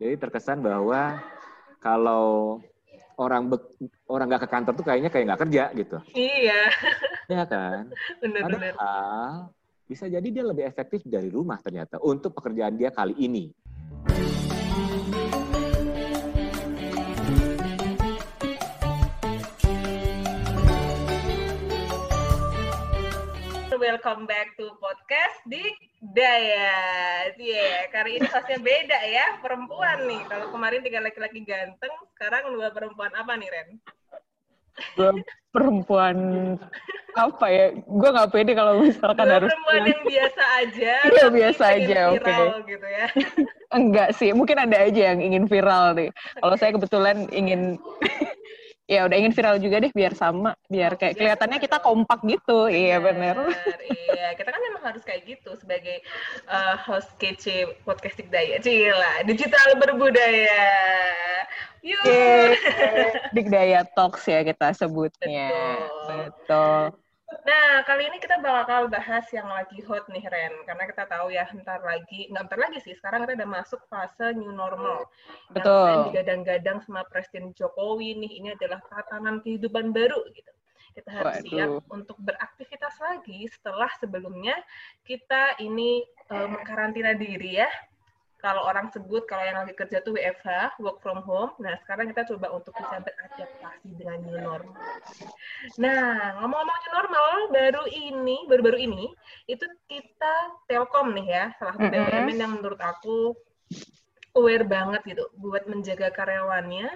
Jadi terkesan bahwa kalau orang be, orang nggak ke kantor tuh kayaknya kayak nggak kerja gitu. Iya. Ya kan. Benar-benar. Padahal bisa jadi dia lebih efektif dari rumah ternyata untuk pekerjaan dia kali ini. Welcome back to podcast di Daya. Iya, yeah, kali ini hostnya beda ya, perempuan nih. Kalau kemarin tiga laki-laki ganteng, sekarang dua perempuan apa nih, Ren? Dua perempuan apa ya? Gue nggak pede kalau misalkan dua harus perempuan yang biasa aja. Iya biasa aja, oke. Okay. gitu ya. Enggak sih, mungkin ada aja yang ingin viral nih. Kalau saya kebetulan ingin ya udah ingin viral juga deh biar sama biar kayak kelihatannya kita kompak gitu. Iya benar iya. Kita kan memang harus kayak gitu sebagai uh, host kece podcast Daya. Cila digital berbudaya. Yuk yeah, Dikdaya Talks ya kita sebutnya. Betul, betul. Nah, kali ini kita bakal bahas yang lagi hot nih, Ren. Karena kita tahu ya, ntar lagi, nggak ntar lagi sih, sekarang kita udah masuk fase new normal. Betul. Yang digadang-gadang sama Presiden Jokowi nih, ini adalah tatanan kehidupan baru gitu. Kita harus Waduh. siap untuk beraktivitas lagi setelah sebelumnya kita ini uh, mengkarantina diri ya kalau orang sebut kalau yang lagi kerja tuh WFH, work from home. Nah, sekarang kita coba untuk bisa beradaptasi dengan new normal. Nah, ngomong-ngomong new normal, baru ini, baru-baru ini, itu kita Telkom nih ya, salah satu BUMN yang menurut aku aware banget gitu buat menjaga karyawannya.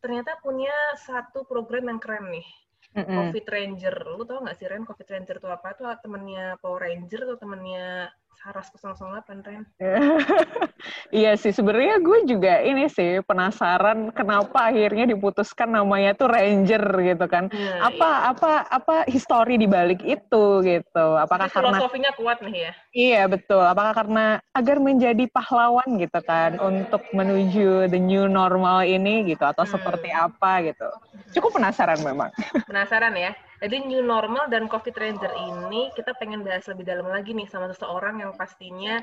Ternyata punya satu program yang keren nih. Mm -hmm. Covid Ranger. Lu tau gak sih Ren, Covid Ranger itu apa? Itu temennya Power Ranger atau temennya Saras 008 Ren. iya sih sebenarnya gue juga ini sih penasaran kenapa akhirnya diputuskan namanya tuh Ranger gitu kan. Hmm, apa iya. apa apa histori di balik itu gitu. Apakah Jadi karena filosofinya kuat nih ya? Iya betul. Apakah karena agar menjadi pahlawan gitu kan hmm. untuk menuju the new normal ini gitu atau hmm. seperti apa gitu. Cukup penasaran memang. Penasaran ya. Jadi new normal dan COVID Ranger ini kita pengen bahas lebih dalam lagi nih sama seseorang yang pastinya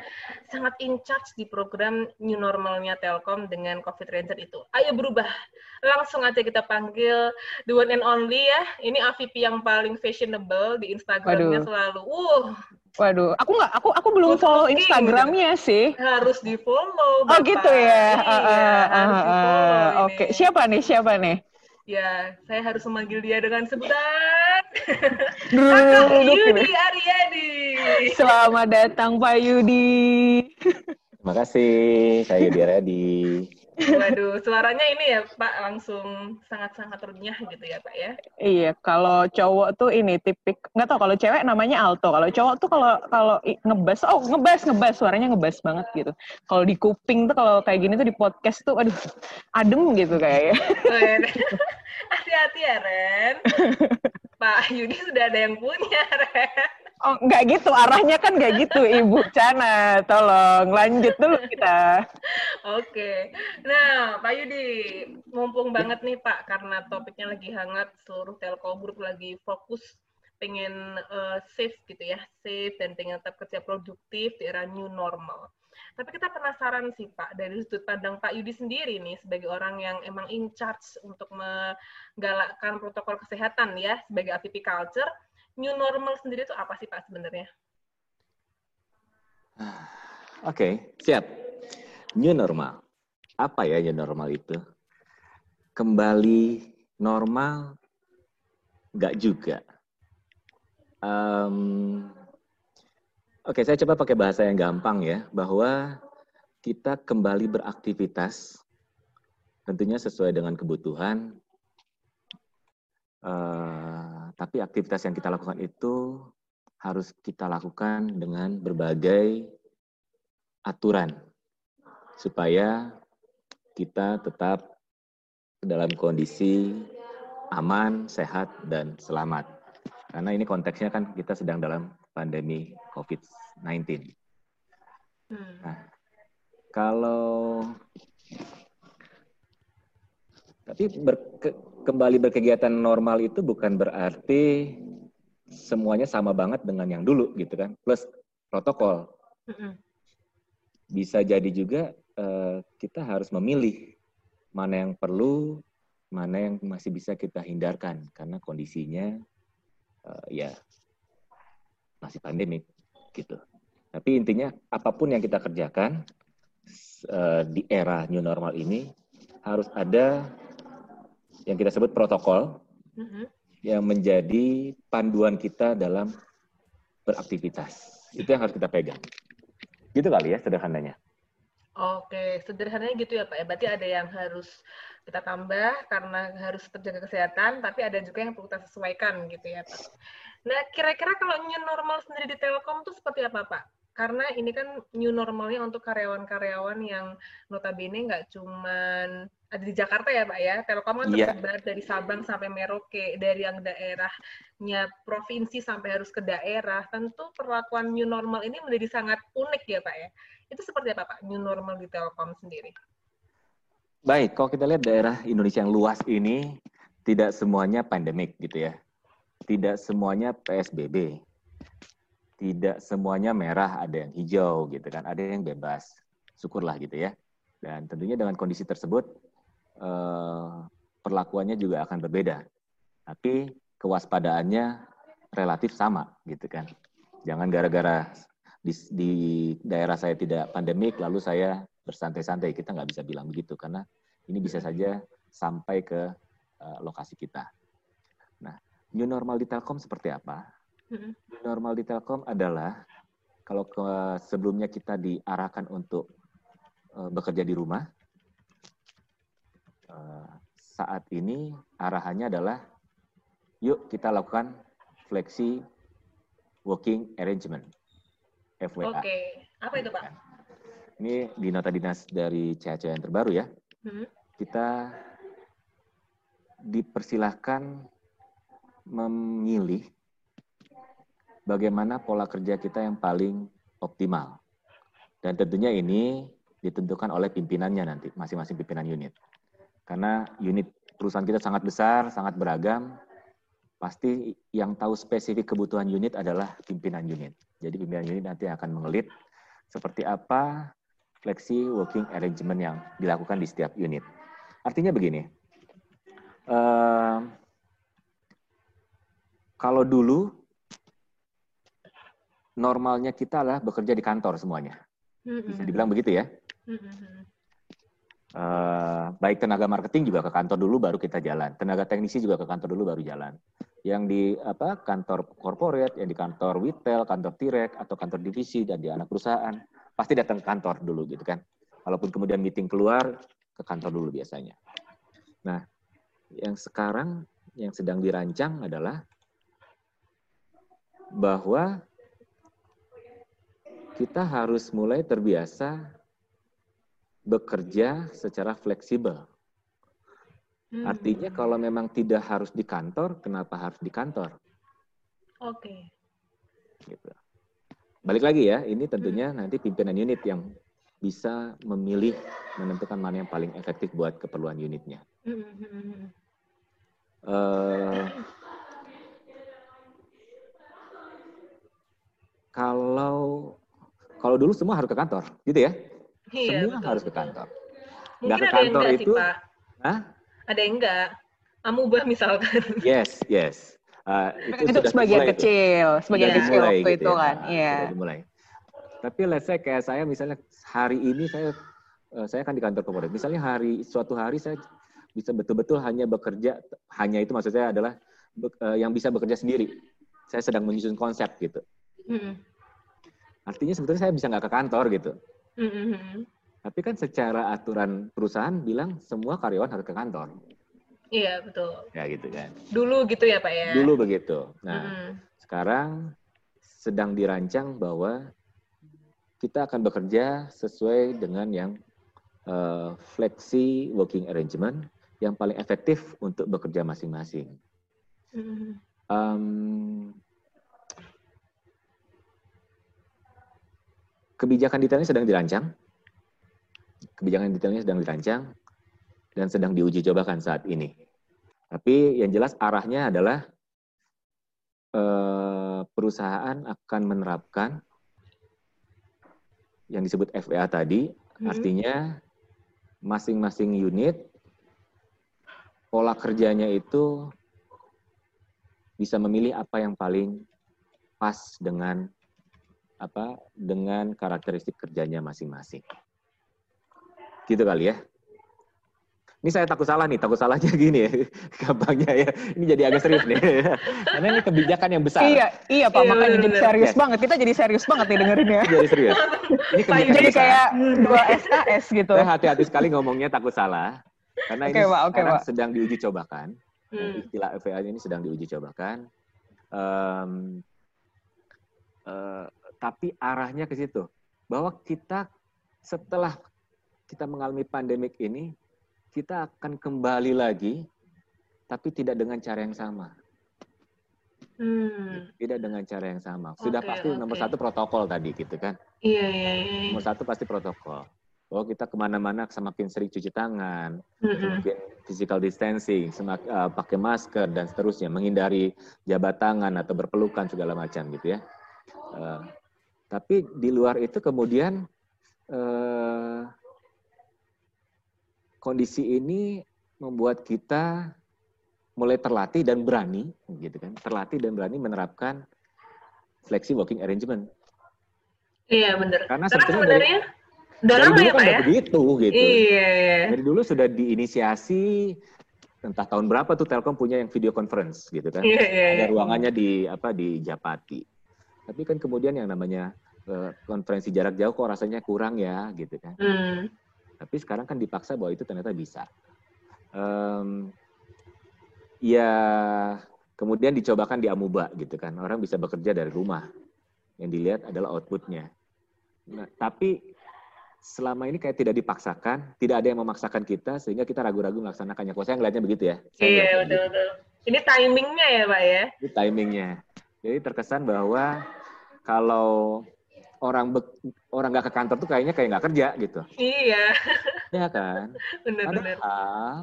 sangat in charge di program new normalnya Telkom dengan COVID Ranger itu. Ayo berubah. Langsung aja kita panggil the one and only ya. Ini AVP yang paling fashionable di Instagramnya selalu. Uh, Waduh, aku nggak, aku aku belum follow Instagramnya gitu. sih. Harus di follow. Oh gitu ya. Iya, uh, uh, uh, uh, Oke, okay. siapa nih? Siapa nih? Ya, saya harus memanggil dia dengan sebutan Kakak Yudi Aryadi. Selamat datang Pak Yudi. Terima kasih, saya Yudi Aryadi. Waduh, suaranya ini ya Pak langsung sangat-sangat renyah gitu ya Pak ya? Iya, kalau cowok tuh ini tipik nggak tau kalau cewek namanya alto, kalau cowok tuh kalau kalau ngebas, oh ngebas ngebas suaranya ngebas banget gitu. Kalau di kuping tuh kalau kayak gini tuh di podcast tuh, aduh adem gitu kayaknya. Oh, iya. Hati-hati ya Ren. Pak Yudi sudah ada yang punya Ren. Oh, nggak gitu. Arahnya kan nggak gitu, Ibu Cana. Tolong lanjut dulu kita. Oke. Nah, Pak Yudi, mumpung banget nih Pak, karena topiknya lagi hangat, seluruh Telkom Group lagi fokus pengen uh, safe gitu ya, safe dan pengen tetap kerja produktif di era new normal. Tapi kita penasaran sih Pak, dari sudut pandang Pak Yudi sendiri nih, sebagai orang yang emang in charge untuk menggalakkan protokol kesehatan ya, sebagai AVP Culture, new normal sendiri itu apa sih Pak sebenarnya? Oke, okay, siap. New normal. Apa ya new normal itu? Kembali normal? Enggak juga. Um, Oke, saya coba pakai bahasa yang gampang ya, bahwa kita kembali beraktivitas, tentunya sesuai dengan kebutuhan, uh, tapi aktivitas yang kita lakukan itu harus kita lakukan dengan berbagai aturan supaya kita tetap dalam kondisi aman, sehat, dan selamat. Karena ini konteksnya kan kita sedang dalam pandemi COVID-19. Hmm. Nah, kalau tapi berke, kembali berkegiatan normal itu bukan berarti semuanya sama banget dengan yang dulu gitu kan? Plus protokol. Bisa jadi juga uh, kita harus memilih mana yang perlu, mana yang masih bisa kita hindarkan. Karena kondisinya uh, ya masih pandemik gitu. Tapi intinya apa pun yang kita kerjakan uh, di era new normal ini harus ada yang kita sebut protokol mm -hmm. yang menjadi panduan kita dalam beraktivitas. Itu yang harus kita pegang. Gitu kali ya sederhananya. Oke, sederhananya gitu ya Pak ya. Berarti ada yang harus kita tambah karena harus terjaga kesehatan, tapi ada juga yang perlu kita sesuaikan gitu ya Pak. Nah, kira-kira kalau new normal sendiri di Telkom itu seperti apa Pak? Karena ini kan new normalnya untuk karyawan-karyawan yang notabene nggak cuman ada di Jakarta ya Pak ya. Telkom kan yeah. tersebar dari Sabang sampai Merauke, dari yang daerahnya provinsi sampai harus ke daerah. Tentu perlakuan new normal ini menjadi sangat unik ya Pak ya. Itu seperti apa Pak new normal di Telkom sendiri? Baik, kalau kita lihat daerah Indonesia yang luas ini tidak semuanya pandemik gitu ya. Tidak semuanya PSBB. Tidak semuanya merah, ada yang hijau gitu kan, ada yang bebas. Syukurlah gitu ya. Dan tentunya dengan kondisi tersebut eh, perlakuannya juga akan berbeda. Tapi kewaspadaannya relatif sama gitu kan. Jangan gara-gara di, di daerah saya tidak pandemik lalu saya bersantai-santai. Kita nggak bisa bilang begitu karena ini bisa saja sampai ke uh, lokasi kita. New normal di Telkom seperti apa? New normal di Telkom adalah kalau ke, sebelumnya kita diarahkan untuk uh, bekerja di rumah, Eh, saat ini arahannya adalah yuk kita lakukan fleksi working arrangement FWA. Oke, okay. apa itu Pak? Ini di nota dinas dari CHC yang terbaru ya. Hmm. Kita dipersilahkan memilih bagaimana pola kerja kita yang paling optimal. Dan tentunya ini ditentukan oleh pimpinannya nanti, masing-masing pimpinan unit. Karena unit perusahaan kita sangat besar, sangat beragam. Pasti yang tahu spesifik kebutuhan unit adalah pimpinan unit. Jadi pimpinan unit nanti akan mengelit seperti apa fleksi working arrangement yang dilakukan di setiap unit. Artinya begini, uh, kalau dulu normalnya kita adalah bekerja di kantor semuanya. Bisa dibilang begitu ya. Uh, baik tenaga marketing juga ke kantor dulu baru kita jalan. Tenaga teknisi juga ke kantor dulu baru jalan. Yang di apa kantor corporate, yang di kantor retail, kantor tirek atau kantor divisi dan di anak perusahaan pasti datang ke kantor dulu gitu kan. Walaupun kemudian meeting keluar ke kantor dulu biasanya. Nah, yang sekarang yang sedang dirancang adalah bahwa kita harus mulai terbiasa bekerja secara fleksibel. Hmm. Artinya kalau memang tidak harus di kantor, kenapa harus di kantor? Oke. Okay. Gitu. Balik lagi ya, ini tentunya hmm. nanti pimpinan unit yang bisa memilih menentukan mana yang paling efektif buat keperluan unitnya. Hmm. Uh, kalau kalau dulu semua harus ke kantor, gitu ya? Iya, Semua betul, harus ke kantor. Mungkin ke kantor ada yang itu, sih, Pak. Hah? Ada yang enggak. Amubah misalkan. Yes, yes. Uh, itu, itu sebagian kecil, itu. sebagian yeah. kecil waktu gitu itu ya. kan. Iya. Yeah. Mulai. Tapi let's say kayak saya misalnya hari ini saya uh, saya kan di kantor korporat. Misalnya hari suatu hari saya bisa betul-betul hanya bekerja hanya itu maksud saya adalah uh, yang bisa bekerja sendiri. Saya sedang menyusun konsep gitu. Mm. Artinya sebetulnya saya bisa nggak ke kantor gitu. Mm-hmm. Tapi kan secara aturan perusahaan bilang semua karyawan harus ke kantor. Iya betul. Ya gitu kan. Dulu gitu ya pak ya. Dulu begitu. Nah mm-hmm. sekarang sedang dirancang bahwa kita akan bekerja sesuai dengan yang uh, flexi working arrangement yang paling efektif untuk bekerja masing-masing. Mm-hmm. Um, kebijakan detailnya sedang dirancang. Kebijakan detailnya sedang dirancang dan sedang diuji cobakan saat ini. Tapi yang jelas arahnya adalah eh, perusahaan akan menerapkan yang disebut FWA tadi Hmm. Artinya masing-masing unit pola kerjanya itu bisa memilih apa yang paling pas dengan apa dengan karakteristik kerjanya masing-masing. Gitu kali ya. Ini saya takut salah nih, takut salahnya gini ya, gampangnya ya. Ini jadi agak serius nih. Karena ini kebijakan yang besar. Iya, iya Pak, iya, makanya jadi serius yes. banget. Kita jadi serius banget nih dengerin ya. Jadi serius. Ini kebijakan jadi besar. kayak dua SKS gitu. Saya hati-hati sekali ngomongnya takut salah. Karena okay, ini Pak, okay, Pak. sedang diuji cobakan. Hmm. Istilah FA ini sedang diuji cobakan. Um, uh, tapi arahnya ke situ. Bahwa kita setelah kita mengalami pandemik ini, kita akan kembali lagi, tapi tidak dengan cara yang sama. Hmm. Tidak dengan cara yang sama. Sudah okay, pasti okay. nomor satu protokol tadi gitu kan. Iya, iya, iya. Nomor satu pasti protokol. Bahwa kita ke mana-mana semakin sering cuci tangan, mm-hmm. semakin physical distancing, semakin uh, pakai masker dan seterusnya, menghindari jabat tangan atau berpelukan segala macam gitu ya. Uh, tapi di luar itu kemudian uh, kondisi ini membuat kita mulai terlatih dan berani, gitu kan, terlatih dan berani menerapkan flexi working arrangement. Iya benar. Karena, Karena sebenarnya dari, udah dari dulu ya, kan ya? begitu gitu. Iya, iya. Dari dulu sudah diinisiasi entah tahun berapa tuh Telkom punya yang video conference gitu kan. Iya, iya, Ada iya. ruangannya di apa di Japati. Tapi kan kemudian yang namanya uh, konferensi jarak jauh kok rasanya kurang ya gitu kan. Hmm. Tapi sekarang kan dipaksa bahwa itu ternyata bisa. Um, ya kemudian dicobakan di Amuba gitu kan. Orang bisa bekerja dari rumah. Yang dilihat adalah outputnya. Nah, tapi selama ini kayak tidak dipaksakan, tidak ada yang memaksakan kita sehingga kita ragu-ragu melaksanakannya. Kalau saya ngelihatnya begitu ya. Iya betul betul. Ini timingnya ya pak ya. Ini timingnya. Jadi terkesan bahwa kalau orang be, orang nggak ke kantor tuh kayaknya kayak nggak kerja gitu. Iya. Ya kan. Benar, Padahal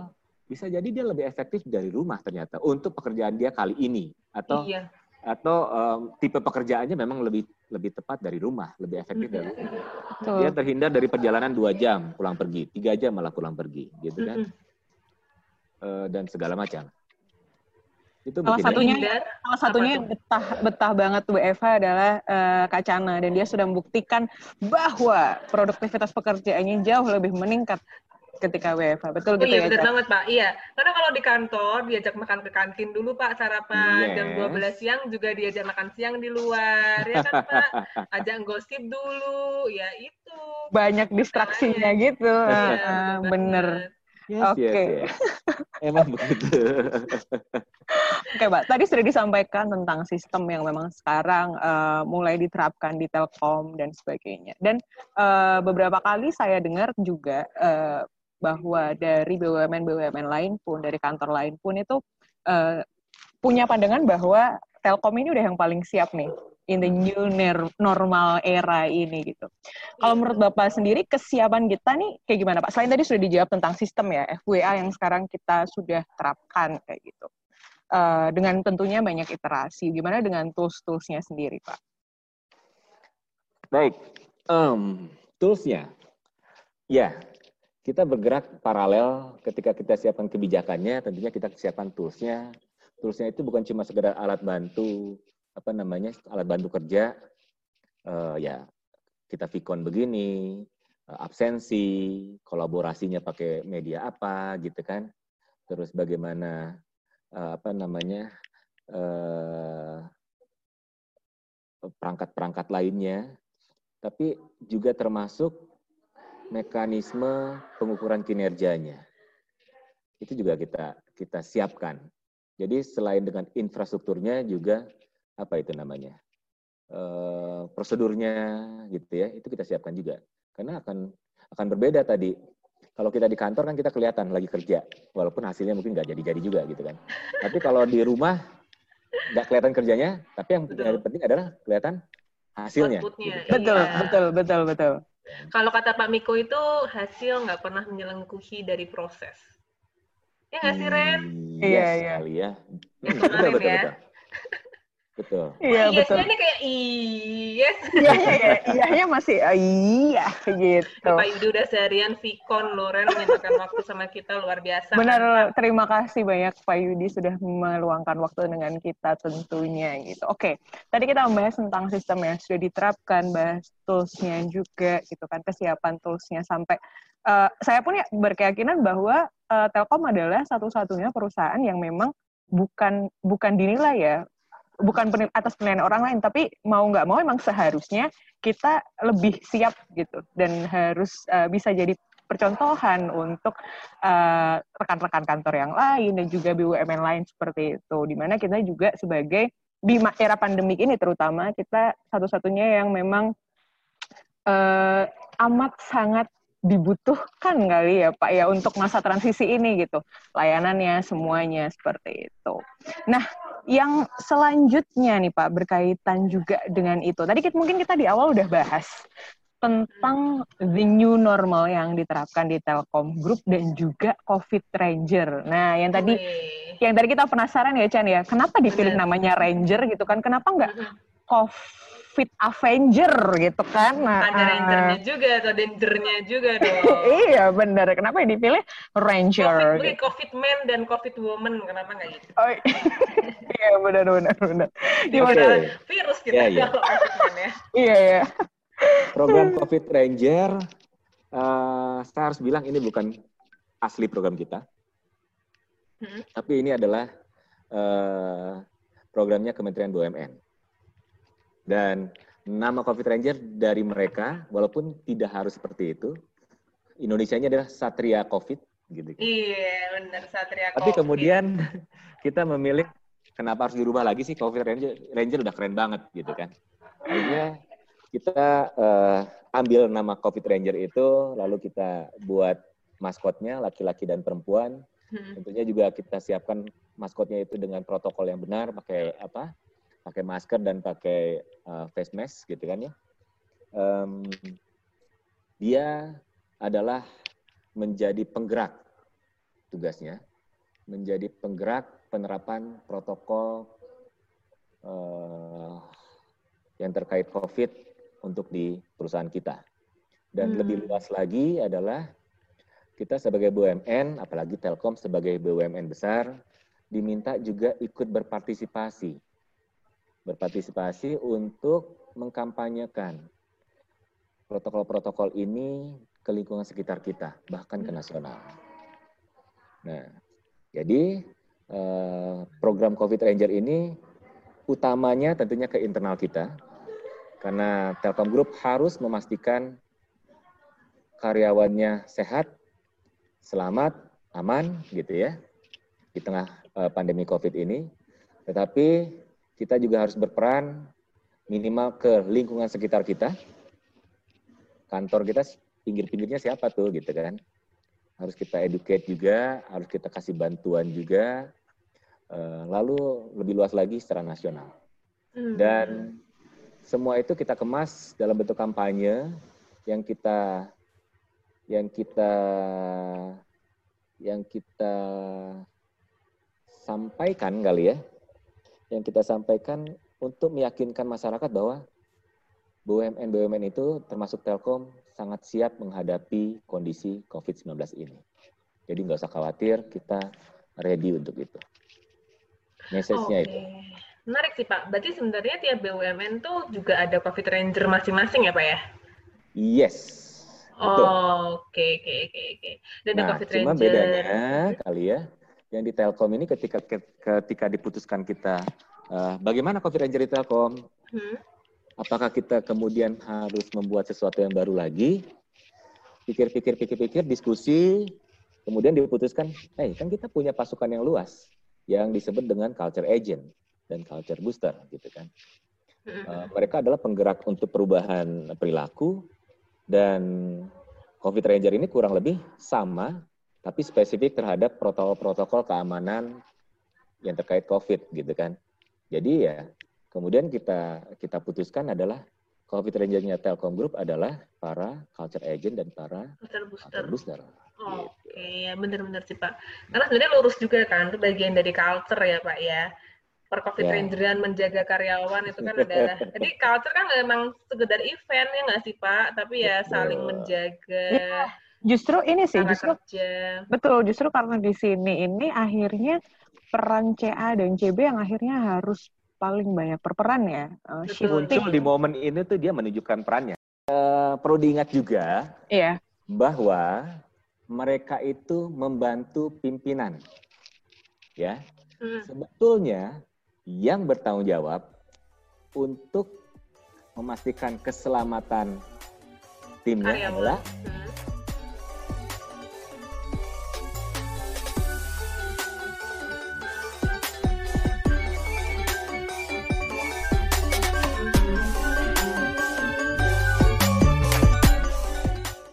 bisa jadi dia lebih efektif dari rumah ternyata untuk pekerjaan dia kali ini atau iya. atau um, tipe pekerjaannya memang lebih lebih tepat dari rumah, lebih efektif dari rumah. Betul. Dia terhindar dari perjalanan dua jam pulang pergi, tiga jam malah pulang pergi, gitu kan? Mm -hmm. uh, dan segala macam. Itu salah satunya ya. salah satunya yang betah betah banget WFH adalah uh, Kak Cana dan dia sudah membuktikan bahwa produktivitas pekerjaannya jauh lebih meningkat ketika WFH. Betul oh, gitu iya, ya, betul banget, Pak. Iya. Karena kalau di kantor diajak makan ke kantin dulu, Pak, sarapan yes. jam 12 siang juga diajak makan siang di luar, ya kan, Pak? Ajak gosip dulu, ya itu. Banyak distraksinya gitu. Iya, uh, bener. Yes, Oke. Okay. Yes, yes. Emang begitu. Oke, Mbak. Tadi sudah disampaikan tentang sistem yang memang sekarang uh, mulai diterapkan di Telkom dan sebagainya. Dan uh, beberapa kali saya dengar juga uh, bahwa dari BUMN-BUMN lain pun, dari kantor lain pun itu uh, punya pandangan bahwa Telkom ini udah yang paling siap nih in the new normal era ini gitu. Kalau menurut Bapak sendiri kesiapan kita nih kayak gimana Pak? Selain tadi sudah dijawab tentang sistem ya, FWA yang sekarang kita sudah terapkan kayak gitu. Uh, dengan tentunya banyak iterasi. Gimana dengan tools-toolsnya sendiri Pak? Baik, um, toolsnya. Ya, kita bergerak paralel ketika kita siapkan kebijakannya, tentunya kita siapkan toolsnya. Toolsnya itu bukan cuma sekedar alat bantu apa namanya alat bantu kerja uh, ya kita Vicon begini uh, absensi kolaborasinya pakai media apa gitu kan terus bagaimana apa namanya perangkat-perangkat uh, lainnya. Tapi juga termasuk mekanisme pengukuran kinerjanya. Itu juga kita kita siapkan. Jadi selain dengan infrastrukturnya juga apa itu namanya uh, prosedurnya gitu ya itu kita siapkan juga. Karena akan akan berbeda tadi kalau kita di kantor kan kita kelihatan lagi kerja walaupun hasilnya mungkin nggak jadi-jadi juga gitu kan tapi kalau di rumah nggak kelihatan kerjanya tapi yang betul. penting adalah kelihatan hasilnya gitu. betul iya. betul betul betul kalau kata Pak Miko itu hasil nggak pernah menyelengkuhi dari proses ya nggak sih Ren hmm, iya iya ya. Hmm, betul betul, ya. betul. Betul. Iya, betul. Ini kayak iya. Iya, iya, iya, iya masih uh, iya gitu. Pak Yudi udah seharian Vicon Loren menyempatkan waktu sama kita luar biasa. Benar, kan? terima kasih banyak Pak Yudi sudah meluangkan waktu dengan kita tentunya gitu. Oke, tadi kita membahas tentang sistem yang sudah diterapkan, bahas toolsnya juga gitu kan, kesiapan toolsnya sampai uh, saya pun ya berkeyakinan bahwa uh, Telkom adalah satu-satunya perusahaan yang memang bukan bukan dinilai ya bukan penil atas penilaian orang lain, tapi mau nggak mau emang seharusnya kita lebih siap gitu dan harus uh, bisa jadi percontohan untuk eh, rekan-rekan kantor yang lain dan juga BUMN lain seperti itu. Di mana kita juga sebagai di era pandemik ini terutama kita satu-satunya yang memang uh, amat sangat dibutuhkan kali ya Pak ya untuk masa transisi ini gitu. Layanannya semuanya seperti itu. Nah, yang selanjutnya nih Pak berkaitan juga dengan itu. Tadi kita, mungkin kita di awal udah bahas tentang the new normal yang diterapkan di Telkom Group dan juga Covid Ranger. Nah, yang tadi Wee. yang tadi kita penasaran ya Chan ya, kenapa dipilih Bener. namanya Ranger gitu kan? Kenapa nggak Covid Fit Avenger gitu kan. Nah, ada Rangernya uh, juga atau Dangernya juga dong. iya benar. Kenapa yang dipilih Ranger? COVID, gitu. COVID Man dan COVID Woman, kenapa nggak gitu? Oh, iya benar benar benar. Gimana okay. virus gitu yeah, yeah. ya. Iya iya. Program COVID Ranger, uh, saya harus bilang ini bukan asli program kita, hmm. tapi ini adalah uh, programnya Kementerian BUMN. Dan nama Covid Ranger dari mereka, walaupun tidak harus seperti itu, Indonesia-nya adalah Satria Covid. Gitu. Iya, benar Satria Tapi kemudian kita memilih, kenapa harus dirubah lagi sih Covid Ranger? Ranger udah keren banget gitu kan. Akhirnya kita uh, ambil nama Covid Ranger itu, lalu kita buat maskotnya laki-laki dan perempuan. Hmm. Tentunya juga kita siapkan maskotnya itu dengan protokol yang benar, pakai apa? Pakai masker dan pakai uh, face mask gitu kan ya. Um, dia adalah menjadi penggerak tugasnya, menjadi penggerak penerapan protokol uh, yang terkait COVID untuk di perusahaan kita. Dan hmm. lebih luas lagi adalah kita sebagai BUMN, apalagi Telkom sebagai BUMN besar, diminta juga ikut berpartisipasi berpartisipasi untuk mengkampanyekan protokol-protokol ini ke lingkungan sekitar kita, bahkan ke nasional. Nah, jadi eh, program COVID Ranger ini utamanya tentunya ke internal kita, karena Telkom Group harus memastikan karyawannya sehat, selamat, aman, gitu ya, di tengah eh, pandemi COVID ini. Tetapi kita juga harus berperan minimal ke lingkungan sekitar kita. Kantor kita pinggir-pinggirnya siapa tuh gitu kan. Harus kita educate juga, harus kita kasih bantuan juga. Eh, lalu lebih luas lagi secara nasional. Hmm. Dan semua itu kita kemas dalam bentuk kampanye yang kita yang kita yang kita sampaikan kali ya yang kita sampaikan untuk meyakinkan masyarakat bahwa BUMN-BUMN itu termasuk Telkom sangat siap menghadapi kondisi COVID-19 ini. Jadi nggak usah khawatir, kita ready untuk itu. Message-nya okay. itu. Menarik sih Pak. Berarti sebenarnya tiap BUMN tuh juga ada COVID Ranger masing-masing ya Pak ya? Yes. Oh, oke, oke, oke, oke. Dan nah, COVID cuma Ranger. bedanya kali ya, yang di Telkom ini ketika ketika diputuskan kita uh, bagaimana Coffee Ranger di Telkom, hmm. apakah kita kemudian harus membuat sesuatu yang baru lagi? Pikir-pikir, pikir-pikir, diskusi, kemudian diputuskan, hey kan kita punya pasukan yang luas yang disebut dengan culture agent dan culture booster, gitu kan. Uh, mereka adalah penggerak untuk perubahan perilaku dan Covid Ranger ini kurang lebih sama tapi spesifik terhadap protokol-protokol keamanan yang terkait COVID gitu kan. Jadi ya kemudian kita kita putuskan adalah COVID Ranger-nya Telkom Group adalah para culture agent dan para culture booster. Culture booster. Oh, gitu. Oke, okay. ya benar-benar sih Pak. Karena sebenarnya lurus juga kan, itu bagian dari culture ya Pak ya. per covid yeah. rangeran menjaga karyawan itu kan adalah jadi culture kan memang sekedar event ya nggak sih Pak tapi ya saling menjaga yeah. Justru ini sih justru kerja. betul justru karena di sini ini akhirnya peran CA dan CB yang akhirnya harus paling banyak berperan ya uh, muncul di momen ini tuh dia menunjukkan perannya uh, perlu diingat juga yeah. bahwa mereka itu membantu pimpinan ya hmm. sebetulnya yang bertanggung jawab untuk memastikan keselamatan timnya Karyawan. adalah hmm.